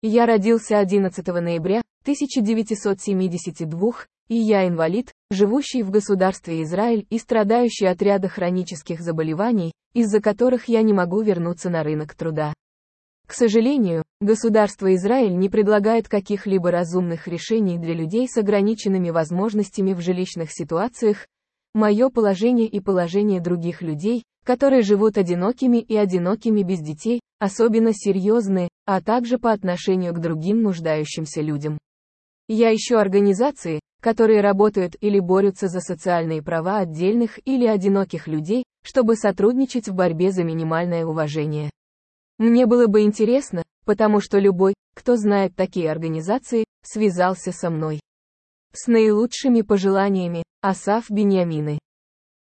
Я родился 11 ноября 1972, и я инвалид, живущий в государстве Израиль и страдающий от ряда хронических заболеваний, из-за которых я не могу вернуться на рынок труда. К сожалению, государство Израиль не предлагает каких-либо разумных решений для людей с ограниченными возможностями в жилищных ситуациях, мое положение и положение других людей, которые живут одинокими и одинокими без детей, особенно серьезны, а также по отношению к другим нуждающимся людям. Я ищу организации, которые работают или борются за социальные права отдельных или одиноких людей, чтобы сотрудничать в борьбе за минимальное уважение. Мне было бы интересно, потому что любой, кто знает такие организации, связался со мной. С наилучшими пожеланиями, Асаф Беньямины.